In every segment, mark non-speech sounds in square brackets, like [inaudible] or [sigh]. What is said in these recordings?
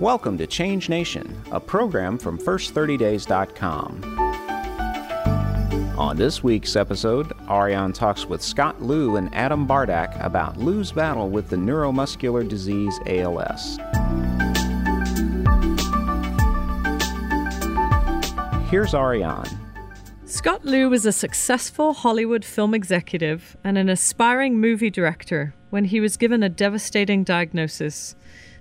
Welcome to Change Nation, a program from First30Days.com. On this week's episode, Ariane talks with Scott Lew and Adam Bardak about Lew's battle with the neuromuscular disease ALS. Here's Ariane. Scott Lew was a successful Hollywood film executive and an aspiring movie director when he was given a devastating diagnosis.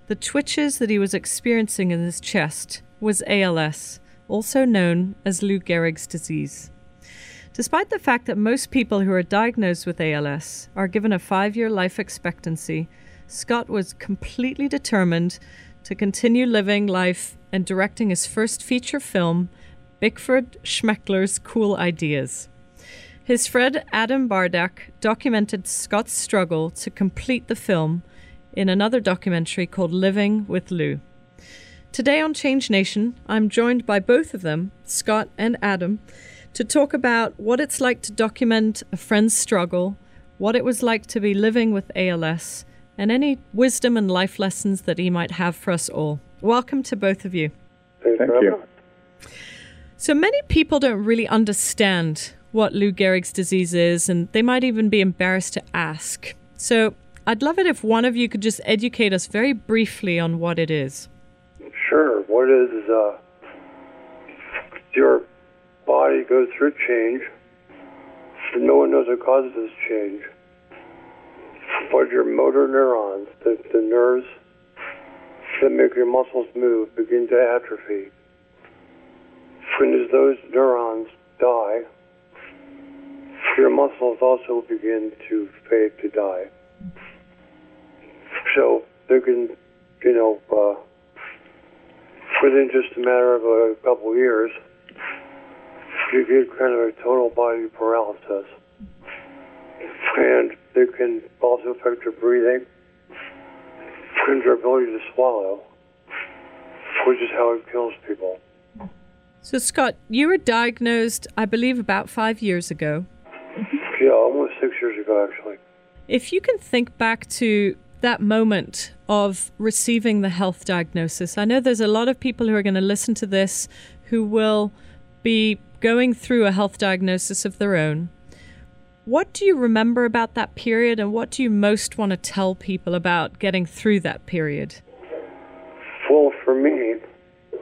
The twitches that he was experiencing in his chest was ALS, also known as Lou Gehrig's disease. Despite the fact that most people who are diagnosed with ALS are given a five year life expectancy, Scott was completely determined to continue living life and directing his first feature film, Bickford Schmeckler's Cool Ideas. His friend Adam Bardak documented Scott's struggle to complete the film in another documentary called Living with Lou. Today on Change Nation, I'm joined by both of them, Scott and Adam, to talk about what it's like to document a friend's struggle, what it was like to be living with ALS, and any wisdom and life lessons that he might have for us all. Welcome to both of you. Thank you. So many people don't really understand what Lou Gehrig's disease is, and they might even be embarrassed to ask. So I'd love it if one of you could just educate us very briefly on what it is. Sure. What is uh, your body goes through change. No one knows what causes this change. But your motor neurons, the, the nerves that make your muscles move, begin to atrophy. When those neurons die, your muscles also begin to fade to die. So they can, you know, uh, within just a matter of a couple of years, you get kind of a total body paralysis. And they can also affect your breathing and your ability to swallow, which is how it kills people. So, Scott, you were diagnosed, I believe, about five years ago. Yeah, almost six years ago, actually. If you can think back to that moment of receiving the health diagnosis, I know there's a lot of people who are going to listen to this who will be going through a health diagnosis of their own. What do you remember about that period, and what do you most want to tell people about getting through that period? Well, for me, it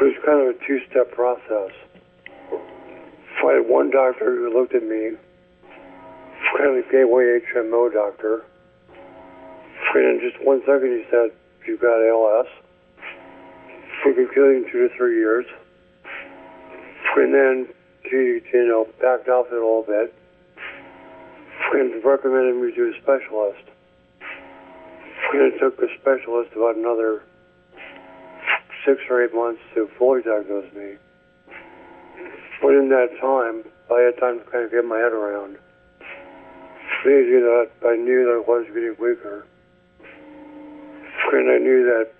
was kind of a two step process. I had one doctor who looked at me, kind of a gateway HMO doctor, and in just one second he said, You've got ALS. We can kill you in two to three years. And then he, you know, backed off it a little bit and recommended me to a specialist. And it took the specialist about another six or eight months to fully diagnose me. But in that time, I had time to kind of get my head around. You know, I knew that I was getting weaker. And I knew that,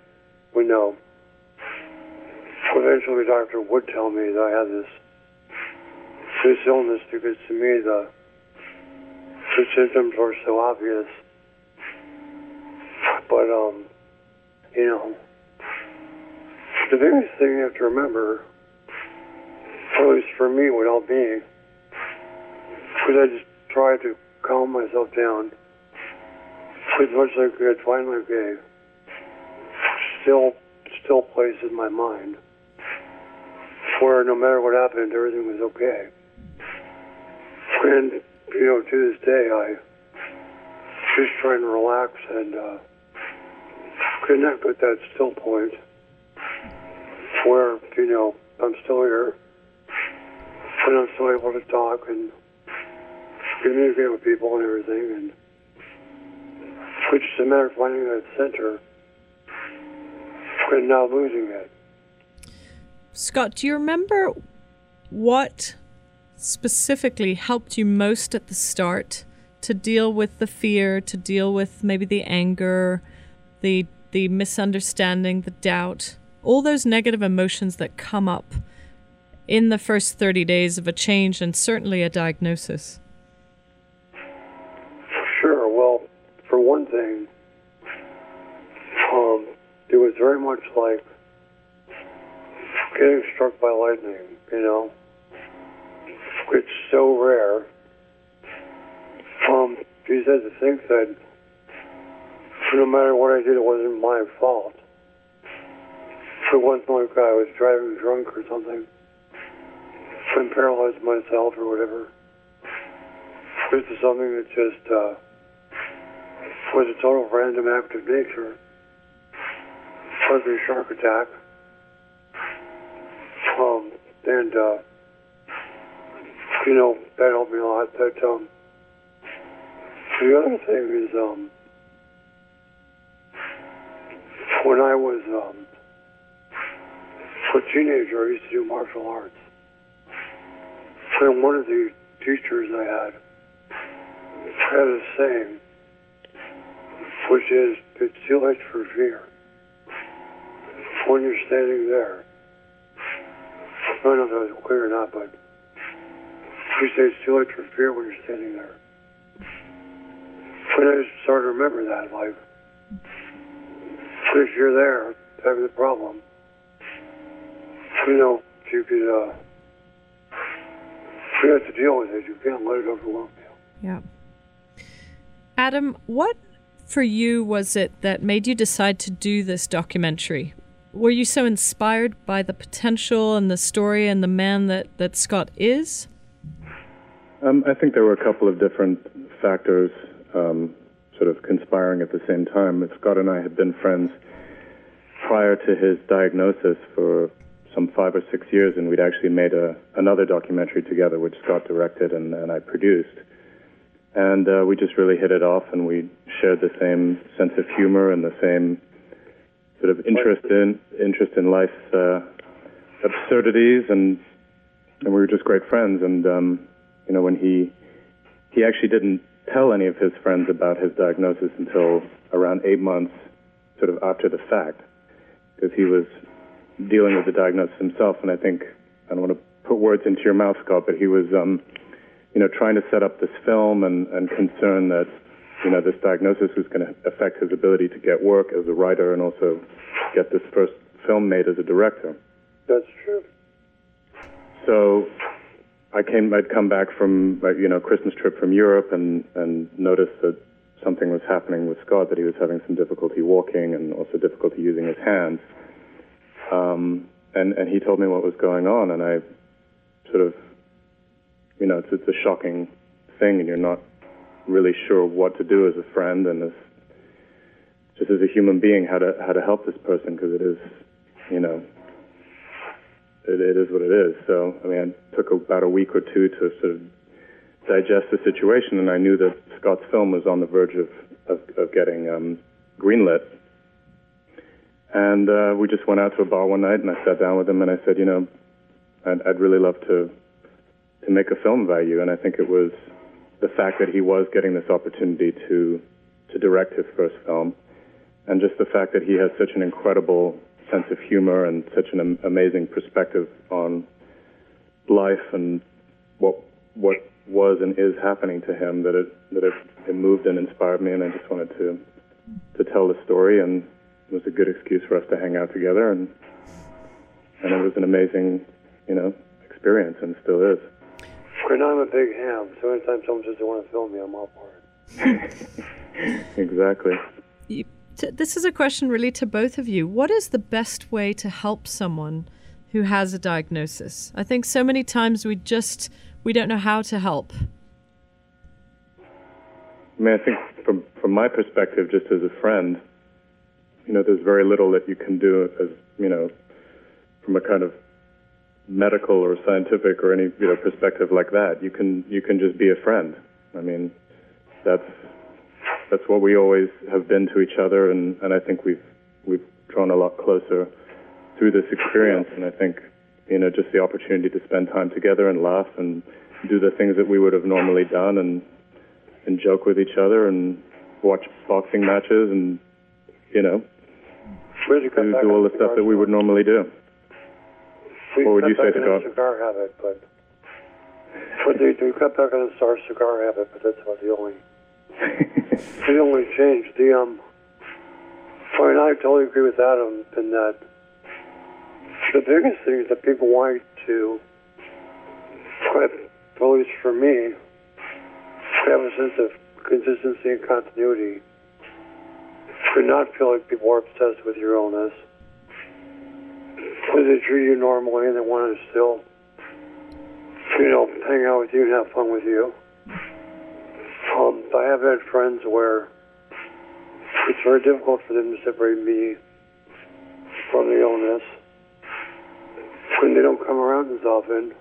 we know, eventually the doctor would tell me that I had this this illness because to me the the symptoms were so obvious. But um, you know, the biggest thing you have to remember, at least for me, with all being, was I just tried to calm myself down as much as I could. Finally, gave still still places in my mind where no matter what happened, everything was okay. And, you know, to this day, I just try to relax and uh, connect with that still point where, you know, I'm still here and I'm still able to talk and communicate with people and everything. And it's just a matter of finding that center and not losing it. Scott, do you remember what specifically helped you most at the start to deal with the fear, to deal with maybe the anger, the the misunderstanding, the doubt, all those negative emotions that come up in the first 30 days of a change and certainly a diagnosis? Sure. Well, for one thing, it was very much like getting struck by lightning, you know. It's so rare. Um, he said to think that no matter what I did, it wasn't my fault. It wasn't like I was driving drunk or something, I paralyzed myself or whatever, this is something that just uh, was a total random act of nature. A shark attack. Um, and, uh, you know, that helped me a lot. That, um, the other thing is, um, when I was um, a teenager, I used to do martial arts. And one of the teachers I had had a saying, which is, it's too late for fear. When you're standing there, I don't know if that was clear or not, but says it's too late for fear when you're standing there. And I started to remember that, like, if you're there having the problem, you know, you could, uh, you have to deal with it. You can't let it overwhelm you. Yeah. Adam, what for you was it that made you decide to do this documentary? Were you so inspired by the potential and the story and the man that, that Scott is? Um, I think there were a couple of different factors um, sort of conspiring at the same time. Scott and I had been friends prior to his diagnosis for some five or six years, and we'd actually made a, another documentary together, which Scott directed and, and I produced. And uh, we just really hit it off, and we shared the same sense of humor and the same sort of interest in interest in life's uh, absurdities, and and we were just great friends. And um, you know, when he he actually didn't tell any of his friends about his diagnosis until around eight months, sort of after the fact because he was dealing with the diagnosis himself. And I think I don't want to put words into your mouth, Scott, but he was, um, you know, trying to set up this film and, and concerned that you know this diagnosis was going to affect his ability to get work as a writer and also get this first film made as a director. That's true. So I came. I'd come back from you know Christmas trip from Europe and and noticed that something was happening with Scott, that he was having some difficulty walking and also difficulty using his hands. Um, and, and he told me what was going on, and I sort of, you know, it's, it's a shocking thing, and you're not really sure what to do as a friend and as just as a human being how to how to help this person because it is, you know, it, it is what it is. So I mean, it took about a week or two to sort of digest the situation, and I knew that Scott's film was on the verge of of, of getting um, greenlit. And uh, we just went out to a bar one night, and I sat down with him, and I said, you know, I'd, I'd really love to to make a film about you. And I think it was the fact that he was getting this opportunity to to direct his first film, and just the fact that he has such an incredible sense of humor and such an amazing perspective on life and what what was and is happening to him that it that it, it moved and inspired me, and I just wanted to to tell the story, and it was a good excuse for us to hang out together, and and it was an amazing, you know, experience, and still is. And I'm a big ham, so anytime someone says they want to film me, I'm all for it. [laughs] exactly. You, t- this is a question really to both of you. What is the best way to help someone who has a diagnosis? I think so many times we just we don't know how to help. I mean, I think from from my perspective, just as a friend, you know, there's very little that you can do as you know, from a kind of medical or scientific or any you know perspective like that. You can you can just be a friend. I mean, that's that's what we always have been to each other, and and I think we've we've drawn a lot closer through this experience, and I think you know, just the opportunity to spend time together and laugh and do the things that we would have normally done and and joke with each other and watch boxing matches and you know do, do all the stuff that we would normally do. We what would you say, to Scott? Cigar habit, but but they do cut back on the star cigar habit, but that's about the only [laughs] the only change. The um Fine, I totally agree with Adam in that the biggest thing is that people want to, at least for me, have a sense of consistency and continuity. To not feel like people are obsessed with your illness. They treat you normally and they want to still, you know, hang out with you and have fun with you. Um, I have had friends where it's very difficult for them to separate me from the illness when they don't come around as often,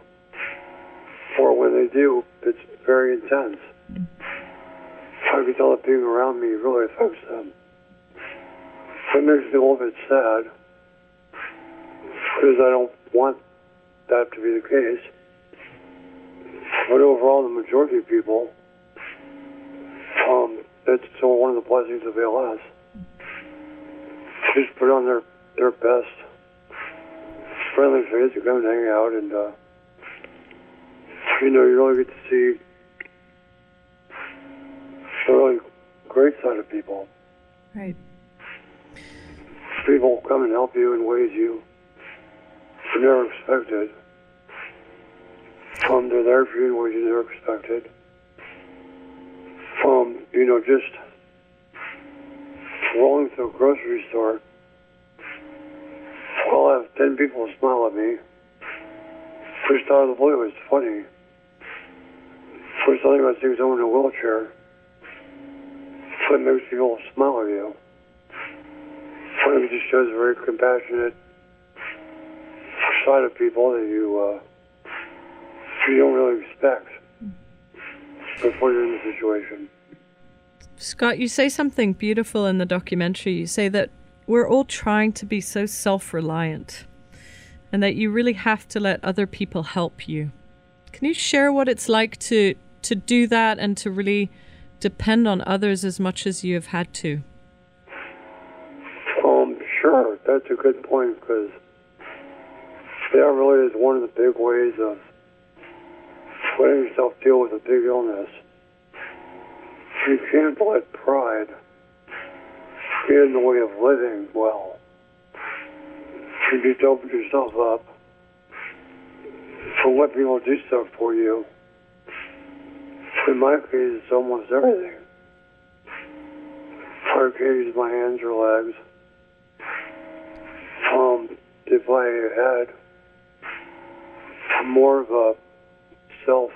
or when they do, it's very intense. I can tell that being around me really affects them. It makes me a little bit sad because I don't want that to be the case. But overall, the majority of people, um, that's one of the blessings of ALS. Just put on their their best friendly face to come and hang out, and uh, you know, you really get to see the really great side of people. Right. People come and help you in ways you never expected. For you in ways you never expected. from you know, just rolling through a grocery store. I'll have ten people smile at me. First out of the blue, it's funny. First thing I see someone in a wheelchair. So it makes people smile at you. Funny, it just shows very compassionate side of people that you uh, you don't really expect before you're in the situation. Scott, you say something beautiful in the documentary. You say that we're all trying to be so self reliant and that you really have to let other people help you. Can you share what it's like to to do that and to really depend on others as much as you have had to? Um, sure, that's a good point because that really is one of the big ways of letting yourself deal with a big illness. You can't let pride get in the way of living well. You need to open yourself up for what people do stuff for you. In my case, it's almost everything. I can't use my hands or legs. Um, if I had more of a self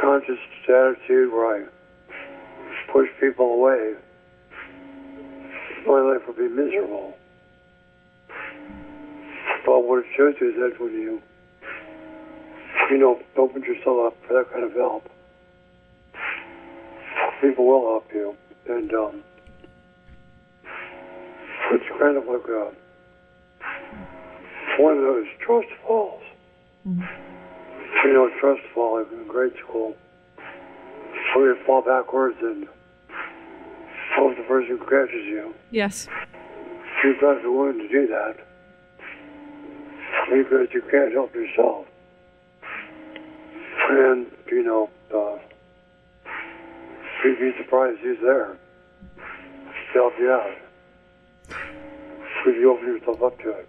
conscious attitude where I push people away, my life would be miserable. But what it shows you is that when you, you know, open yourself up for that kind of help, people will help you. And um, it's kind of like a, one of those trust falls. You know, trust fall in grade school. Where you fall backwards and hope the person catches you. Yes. You've got to be willing to do that because you can't help yourself. And, you know, uh, you'd be surprised he's there to help you out. If you open yourself up to it.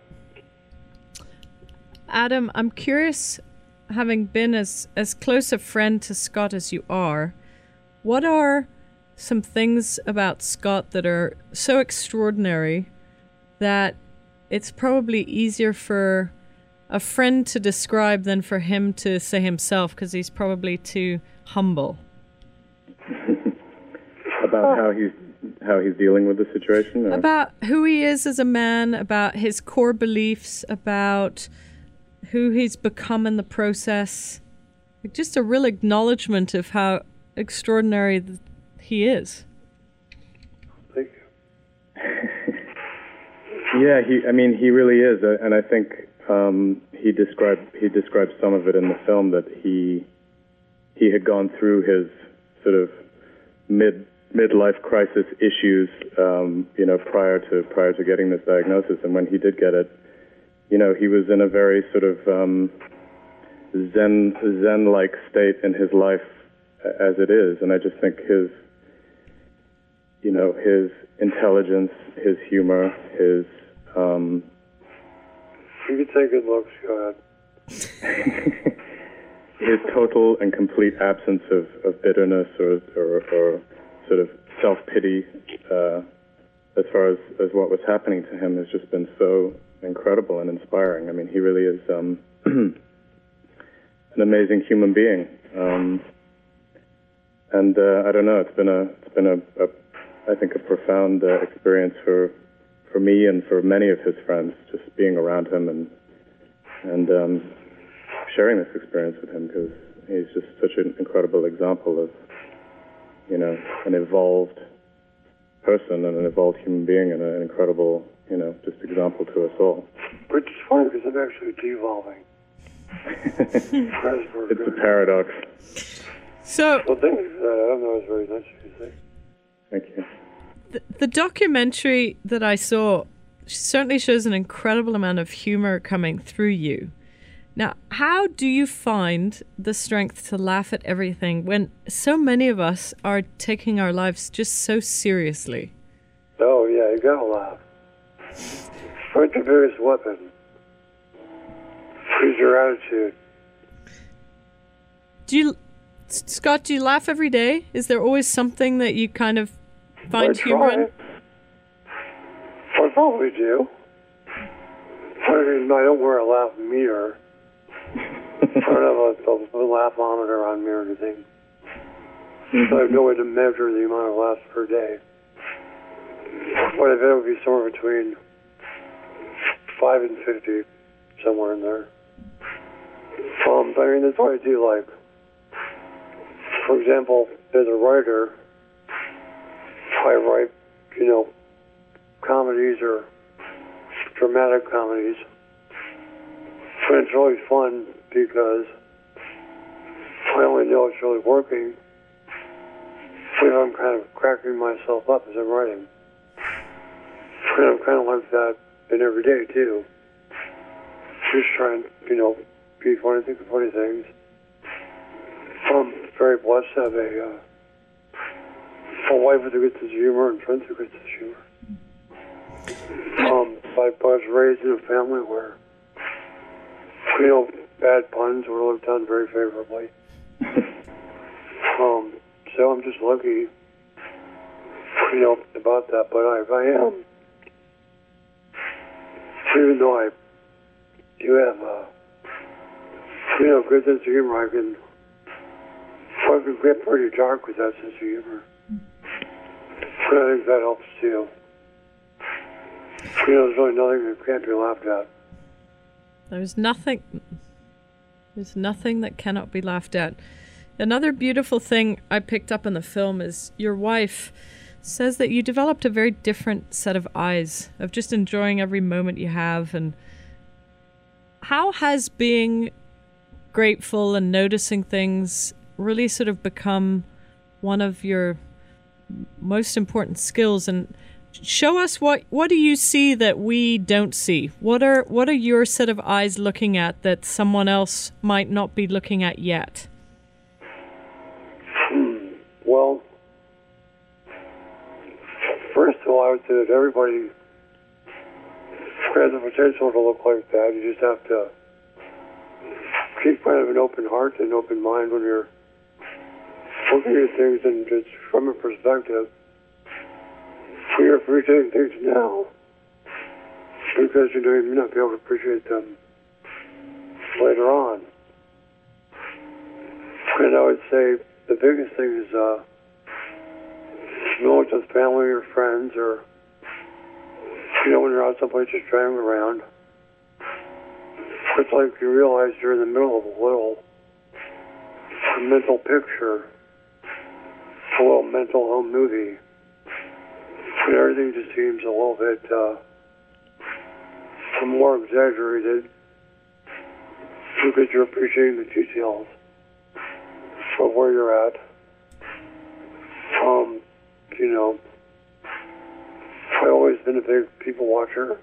Adam, I'm curious, having been as, as close a friend to Scott as you are, what are some things about Scott that are so extraordinary that it's probably easier for a friend to describe than for him to say himself because he's probably too humble. [laughs] about how he's how he's dealing with the situation. Or? About who he is as a man, about his core beliefs, about who he's become in the process. Like just a real acknowledgement of how extraordinary th- he is. Thank you. Yeah, he. I mean, he really is, uh, and I think um, he described he described some of it in the film that he he had gone through his sort of mid midlife crisis issues, um, you know, prior to prior to getting this diagnosis, and when he did get it, you know, he was in a very sort of um, zen zen like state in his life as it is, and I just think his you know, his intelligence, his humor, his. Um, you say good looks. Go ahead. [laughs] his total and complete absence of, of bitterness or, or, or sort of self pity uh, as far as, as what was happening to him has just been so incredible and inspiring. I mean, he really is um, [clears throat] an amazing human being. Um, and uh, I don't know, it's been a, it's been a, a I think, a profound uh, experience for for me and for many of his friends, just being around him and and um, sharing this experience with him because he's just such an incredible example of, you know, an evolved person and an evolved human being and an incredible, you know, just example to us all. Which is funny because I'm actually devolving. [laughs] it's a paradox. So. Well, thank you that. I don't know. It's very nice of you to say. Thank you. The, the documentary that I saw certainly shows an incredible amount of humor coming through you. Now, how do you find the strength to laugh at everything when so many of us are taking our lives just so seriously? Oh, yeah, you gotta laugh. Find the biggest weapon. Use your attitude. Do you, Scott, do you laugh every day? Is there always something that you kind of find humor in? I probably do. I mean, I don't wear a laugh meter. Don't have a, a, laughometer on me or anything. So I have no way to measure the amount of laughs per day. But I bet it would be somewhere between 5 and 50, somewhere in there. Um, I mean, that's what I do like. For example, as a writer, I write, you know, comedies or dramatic comedies. But it's really fun because I only know it's really working if I'm kind of cracking myself up as I'm writing. And I'm kind of like that in every day, too. Just trying, you know, be funny, think of funny things. I'm very blessed to have a, uh, a wife with a good sense of humor and friends with a good sense of humor. Um, I was raised in a family where, you know, bad puns were looked on very favorably. [laughs] um, so I'm just lucky, you know, about that. But I, I am, even though I do have, uh, you know, good sense of humor, I can, I can get pretty dark with that sense of humor. But I think that helps too. You know, there's really nothing that can't be laughed at. There's nothing. There's nothing that cannot be laughed at. Another beautiful thing I picked up in the film is your wife says that you developed a very different set of eyes of just enjoying every moment you have and how has being grateful and noticing things really sort of become one of your most important skills and show us what what do you see that we don't see? What are what are your set of eyes looking at that someone else might not be looking at yet? Hmm. well first of all i would say that everybody has the potential to look like that. You just have to keep kind of an open heart and open mind when you're looking at things and just from a perspective you're appreciating things now because you know you may not be able to appreciate them later on. And I would say the biggest thing is uh, you know, with family or friends or you know when you're out someplace just driving around. It's like you realize you're in the middle of a little mental picture, a little mental home movie and everything just seems a little bit uh, more exaggerated because you're appreciating the details of where you're at. Um, you know, I've always been a big people watcher.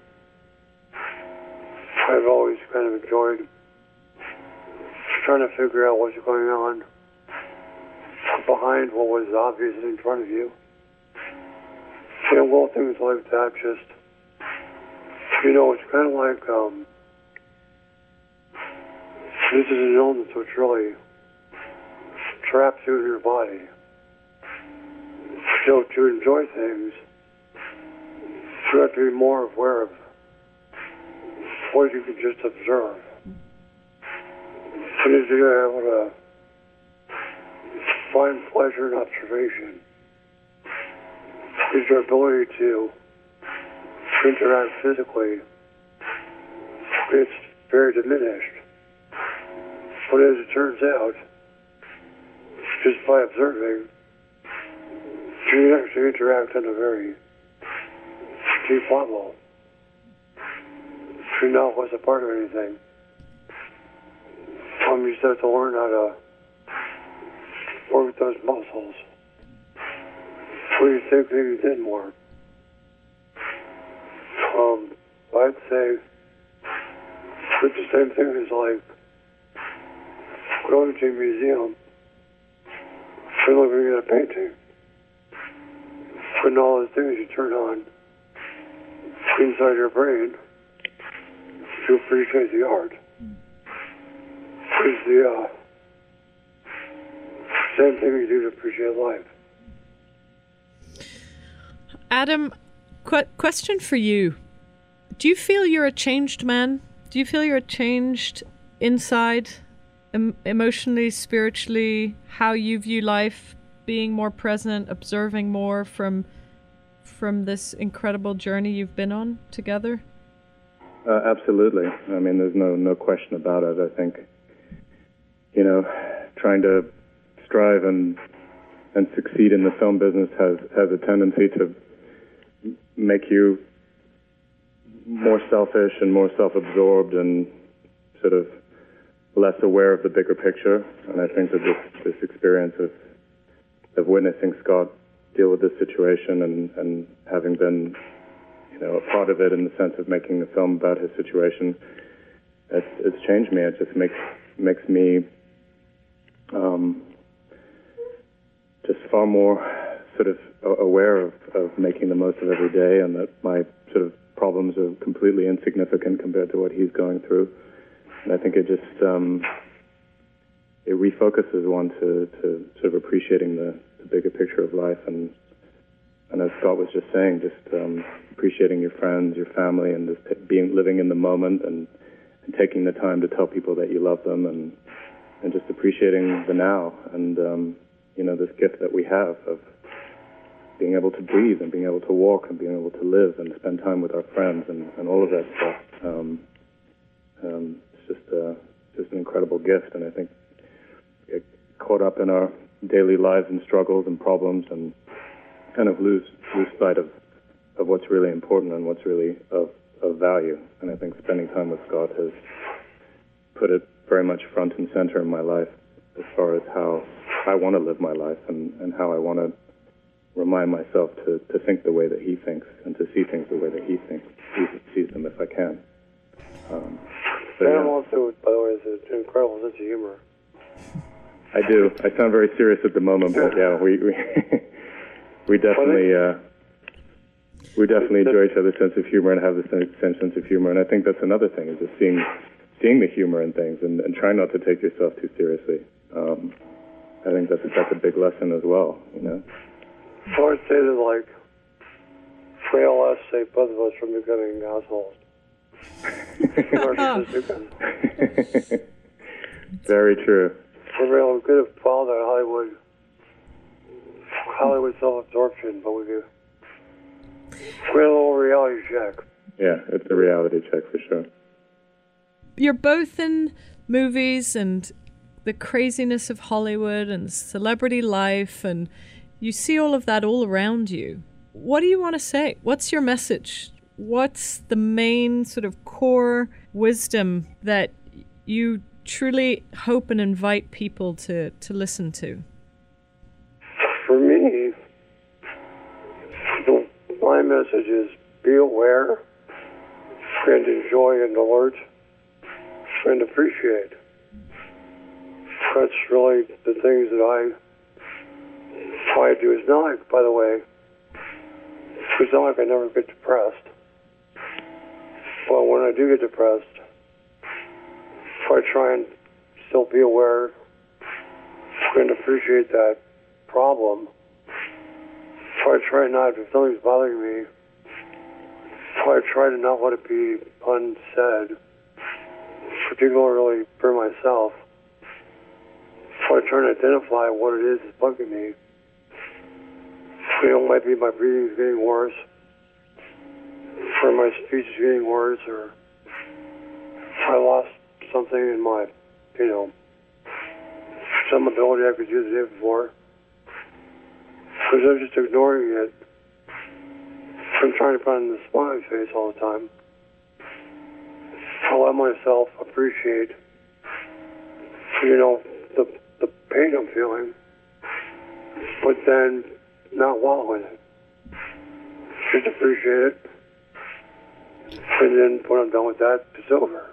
I've always kind of enjoyed trying to figure out what's going on behind what was obvious in front of you. And well, things like that just, you know, it's kind of like, um, this is an illness which really traps you in your body. So to enjoy things, you have to be more aware of what you can just observe. So you are able to find pleasure in observation. Is your ability to interact physically. It's very diminished. But as it turns out, just by observing, you actually interact on a very deep level. You know what's a part of anything. Um, you just have to learn how to work those muscles. What do you think maybe did more? Um, I'd say it's the same thing as like going to a museum and looking at a painting. Putting all the things you turn on inside your brain to appreciate the art. Is the uh, same thing you do to appreciate life. Adam, qu- question for you. Do you feel you're a changed man? Do you feel you're changed inside, em- emotionally, spiritually, how you view life, being more present, observing more from from this incredible journey you've been on together? Uh, absolutely. I mean, there's no no question about it. I think, you know, trying to strive and and succeed in the film business has has a tendency to make you more selfish and more self-absorbed and sort of less aware of the bigger picture. And I think that this this experience of of witnessing Scott deal with this situation and and having been you know, a part of it in the sense of making the film about his situation. It's, it's changed me. It just makes makes me um, just far more sort of aware of, of making the most of every day, and that my sort of problems are completely insignificant compared to what he's going through. And I think it just um, it refocuses one to, to sort of appreciating the, the bigger picture of life and and as Scott was just saying, just um, appreciating your friends, your family, and just being living in the moment and, and taking the time to tell people that you love them and and just appreciating the now and um, you know this gift that we have of being able to breathe and being able to walk and being able to live and spend time with our friends and, and all of that stuff. Um, um, it's just uh, just an incredible gift, and I think get caught up in our daily lives and struggles and problems and kind of lose lose sight of of what's really important and what's really of of value. And I think spending time with Scott has put it very much front and center in my life as far as how I want to live my life and, and how I want to remind myself to, to think the way that he thinks and to see things the way that he thinks he sees them if I can. Um, but, yeah. also, by the way, has an incredible sense of humor. I do. I sound very serious at the moment, but [laughs] yeah, we, we [laughs] we definitely uh, we definitely enjoy each other's sense of humor and have the same sense of humor. And I think that's another thing is just seeing seeing the humor in things and, and trying not to take yourself too seriously. Um, I think that's that's a big lesson as well. You know. So I'd like frail us save both of us from becoming assholes. [laughs] [laughs] Very true. We're real good at following that Hollywood Hollywood self-absorption, but we do. We're a little reality check. Yeah, it's a reality check for sure. You're both in movies and the craziness of Hollywood and celebrity life, and you see all of that all around you. What do you want to say? What's your message? What's the main sort of core wisdom that you truly hope and invite people to, to listen to? for me, my message is be aware and enjoy and alert and appreciate. That's really the things that I try to not like, by the way, not like I never get depressed. But when I do get depressed, if I try and still be aware and appreciate that problem, if I try not, if something's bothering me, if I try to not let it be unsaid, particularly for myself, if I try to identify what it is that's bugging me, you know, might be my breathing's getting worse, or my speech is getting worse, or if I lost something in my, you know, some ability I could use the day before. Because I'm just ignoring it. I'm trying to find the smiley face all the time. I let myself appreciate, you know, the the pain I'm feeling, but then not wallow in it. Just appreciate it, and then when I'm done with that, it's over,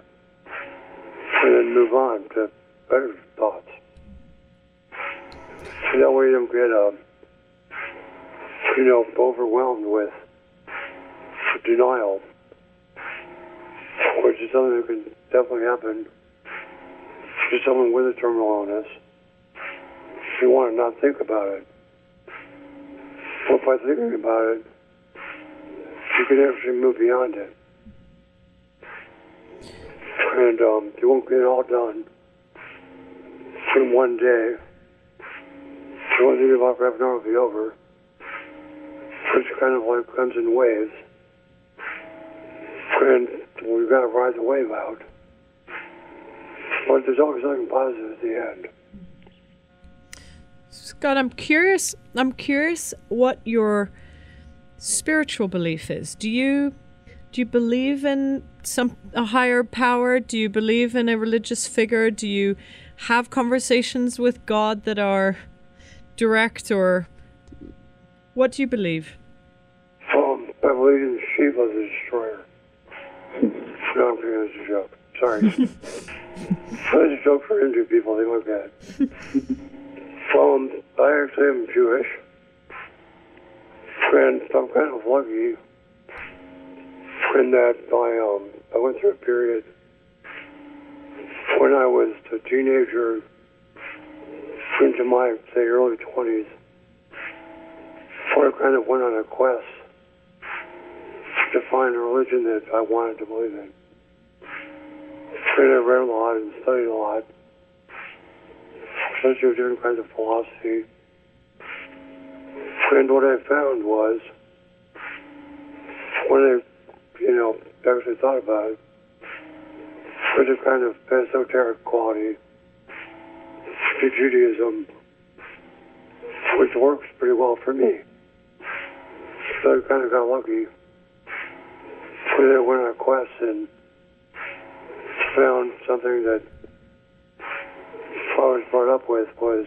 and then move on to better thoughts. So that way you don't get, uh, you know, overwhelmed with denial, which is something that can definitely happen to someone with a terminal illness. You want to not think about it, but by thinking about it, you can actually move beyond it. And um, you won't get it all done in one day. The only thing about forever will be over. It's kind of like comes in waves. And we've got to ride the wave out. But there's always something positive at the end. Scott, I'm curious. I'm curious what your spiritual belief is. Do you do you believe in some a higher power? Do you believe in a religious figure? Do you have conversations with God that are direct, or what do you believe? Um, I believe in Shiva the Destroyer. [laughs] no. It's a joke. Sorry. [laughs] it's a joke for Hindu people. They look at it. [laughs] Um, I am Jewish. And I'm kind of lucky in that I, um, I went through a period when I was a teenager into my, say, early 20s, before I kind of went on a quest to find a religion that I wanted to believe in. And I read a lot and studied a lot, especially with different kinds of philosophy. And what I found was, when I, you know, actually thought about it, there's a kind of esoteric quality to Judaism, which works pretty well for me. So I kind of got lucky. So I went on a quest and found something that brought up with was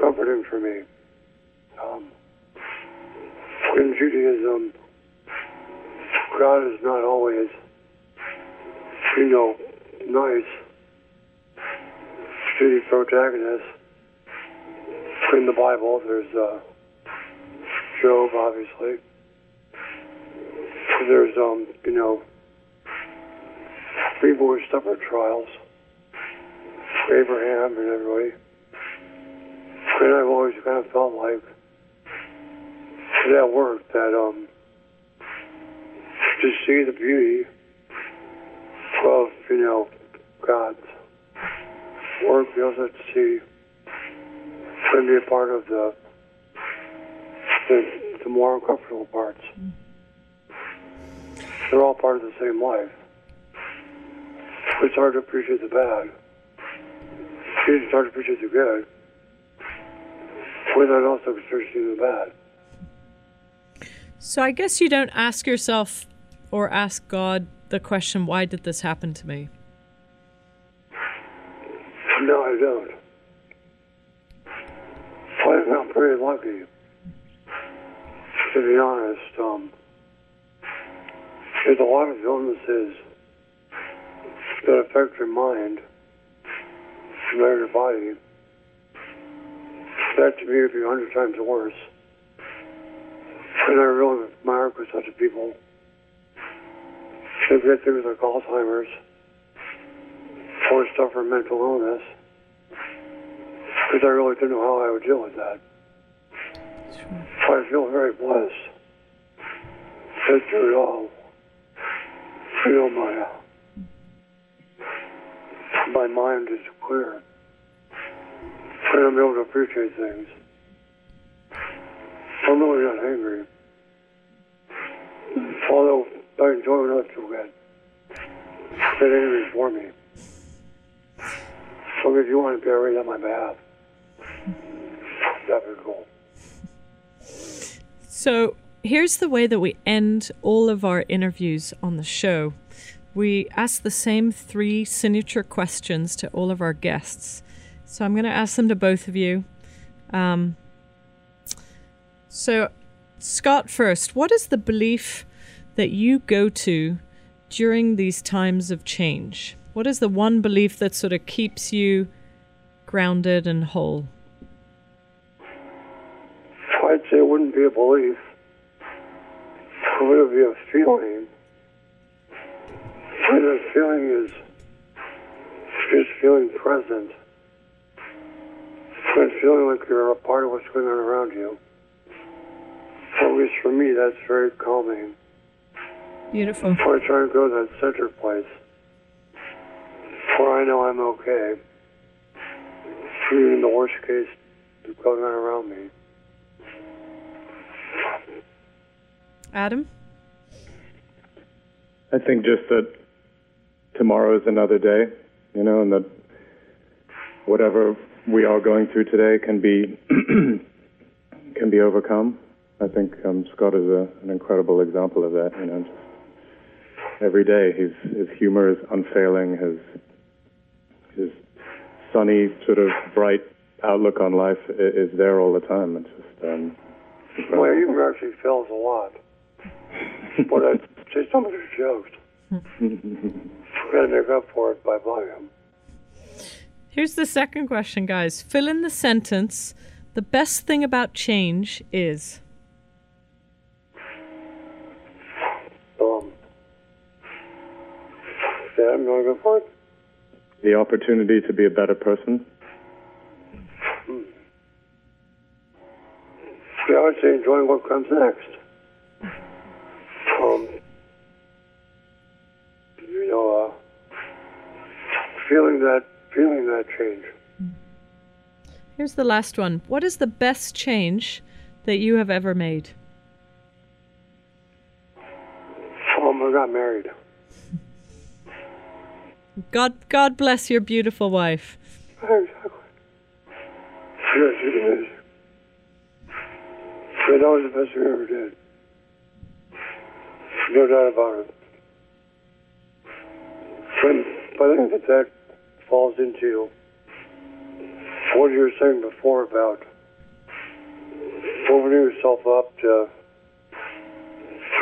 comforting for me. Um, in Judaism, God is not always, you know, nice to the protagonists. In the Bible, there's uh, Job, obviously. There's, um, you know, people who suffered trials. Abraham and everybody. And I've always kind of felt like that work, that um, to see the beauty of, you know, God's work, also have to see and be a part of the the, the more uncomfortable parts. They're all part of the same life. It's hard to appreciate the bad. Hard to appreciate the good without also appreciating the bad. So I guess you don't ask yourself or ask God the question, why did this happen to me? No, I don't. I felt pretty lucky. To be honest, um, there's a lot of illnesses that affect your mind, not your body. That to me would be a hundred times worse. And I really with such people. They get things like Alzheimer's, or suffer mental illness, because I really didn't know how I would deal with that. So I feel very blessed. That through it all, feel my my mind is clear. And I'm able to appreciate things. I'm really not angry. Although I enjoy not too bad. That angry for me. So if you want to be right on my behalf, that'd be cool. So here's the way that we end all of our interviews on the show. We ask the same three signature questions to all of our guests. So I'm going to ask them to both of you. Um, so, Scott, first, what is the belief that you go to during these times of change? What is the one belief that sort of keeps you grounded and whole? I'd say it wouldn't be a belief. It would be a feeling. And the feeling is just feeling present. And feeling like you're a part of what's going on around you. At least for me, that's very calming. Beautiful. So I try to go to that center place where I know I'm okay. Even in the worst case going on around me. Adam? I think just that tomorrow is another day, you know, and that whatever we are going through today can be [clears throat] can be overcome. I think um, Scott is a, an incredible example of that. You know, every day his his humor is unfailing. His his sunny sort of bright outlook on life is, is there all the time. It's just um, incredible. My humor actually fails a lot. but I say some of his jokes. [laughs] Got to make up for it by volume. Here's the second question, guys. Fill in the sentence. The best thing about change is. Um, yeah, I'm going to go for it. the opportunity to be a better person. Yeah, I would say enjoying what comes next. Um, you know, uh, feeling that, feeling that change. Here's the last one. What is the best change that you have ever made? Um, I got married. God, God bless your beautiful wife. Yes, it is. But that was the best we ever did. No doubt about it. But I think that that falls into what you were saying before about opening yourself up to,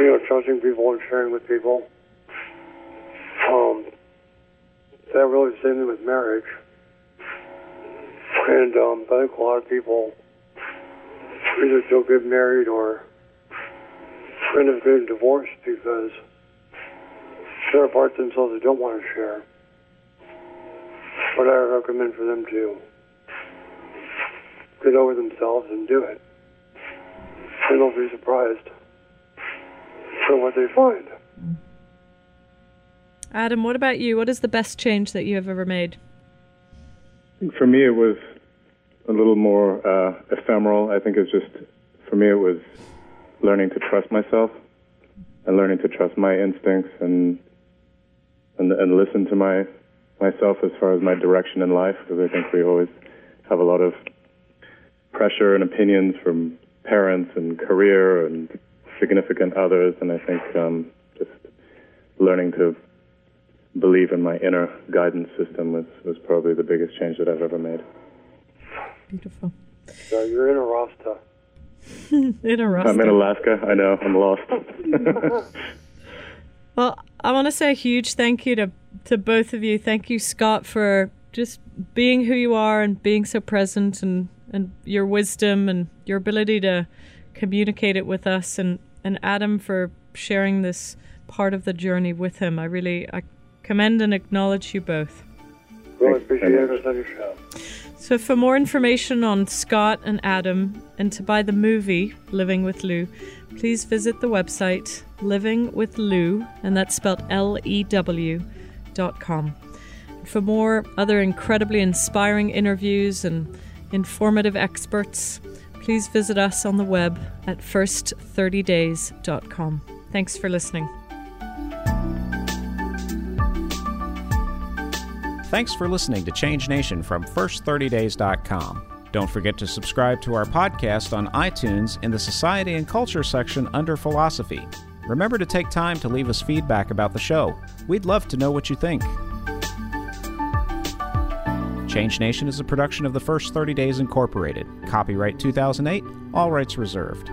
you know, trusting people and sharing with people. Um, that really same thing with marriage. And um, I think a lot of people either don't get married or end up getting divorced because there are parts themselves they don't want to share. But I recommend for them to get over themselves and do it. And they'll be surprised for what they find. Adam, what about you? What is the best change that you have ever made? For me, it was a little more uh, ephemeral. I think it's just, for me, it was learning to trust myself and learning to trust my instincts and and, and listen to my myself as far as my direction in life because I think we always have a lot of pressure and opinions from parents and career and significant others, and I think um, just learning to believe in my inner guidance system was, was probably the biggest change that I've ever made. Beautiful. So you're in a Rasta. [laughs] In a rust. I'm in Alaska. I know. I'm lost. [laughs] Well, I want to say a huge thank you to to both of you. Thank you, Scott, for just being who you are and being so present and and your wisdom and your ability to communicate it with us. And and Adam for sharing this part of the journey with him. I really I commend and acknowledge you both. Really appreciate it on your show. So, for more information on Scott and Adam and to buy the movie Living with Lew, please visit the website Living with Lew, and that's spelled L E W dot com. For more other incredibly inspiring interviews and informative experts, please visit us on the web at first30days.com. Thanks for listening. Thanks for listening to Change Nation from First30Days.com. Don't forget to subscribe to our podcast on iTunes in the Society and Culture section under Philosophy. Remember to take time to leave us feedback about the show. We'd love to know what you think. Change Nation is a production of the First 30 Days Incorporated. Copyright 2008, all rights reserved.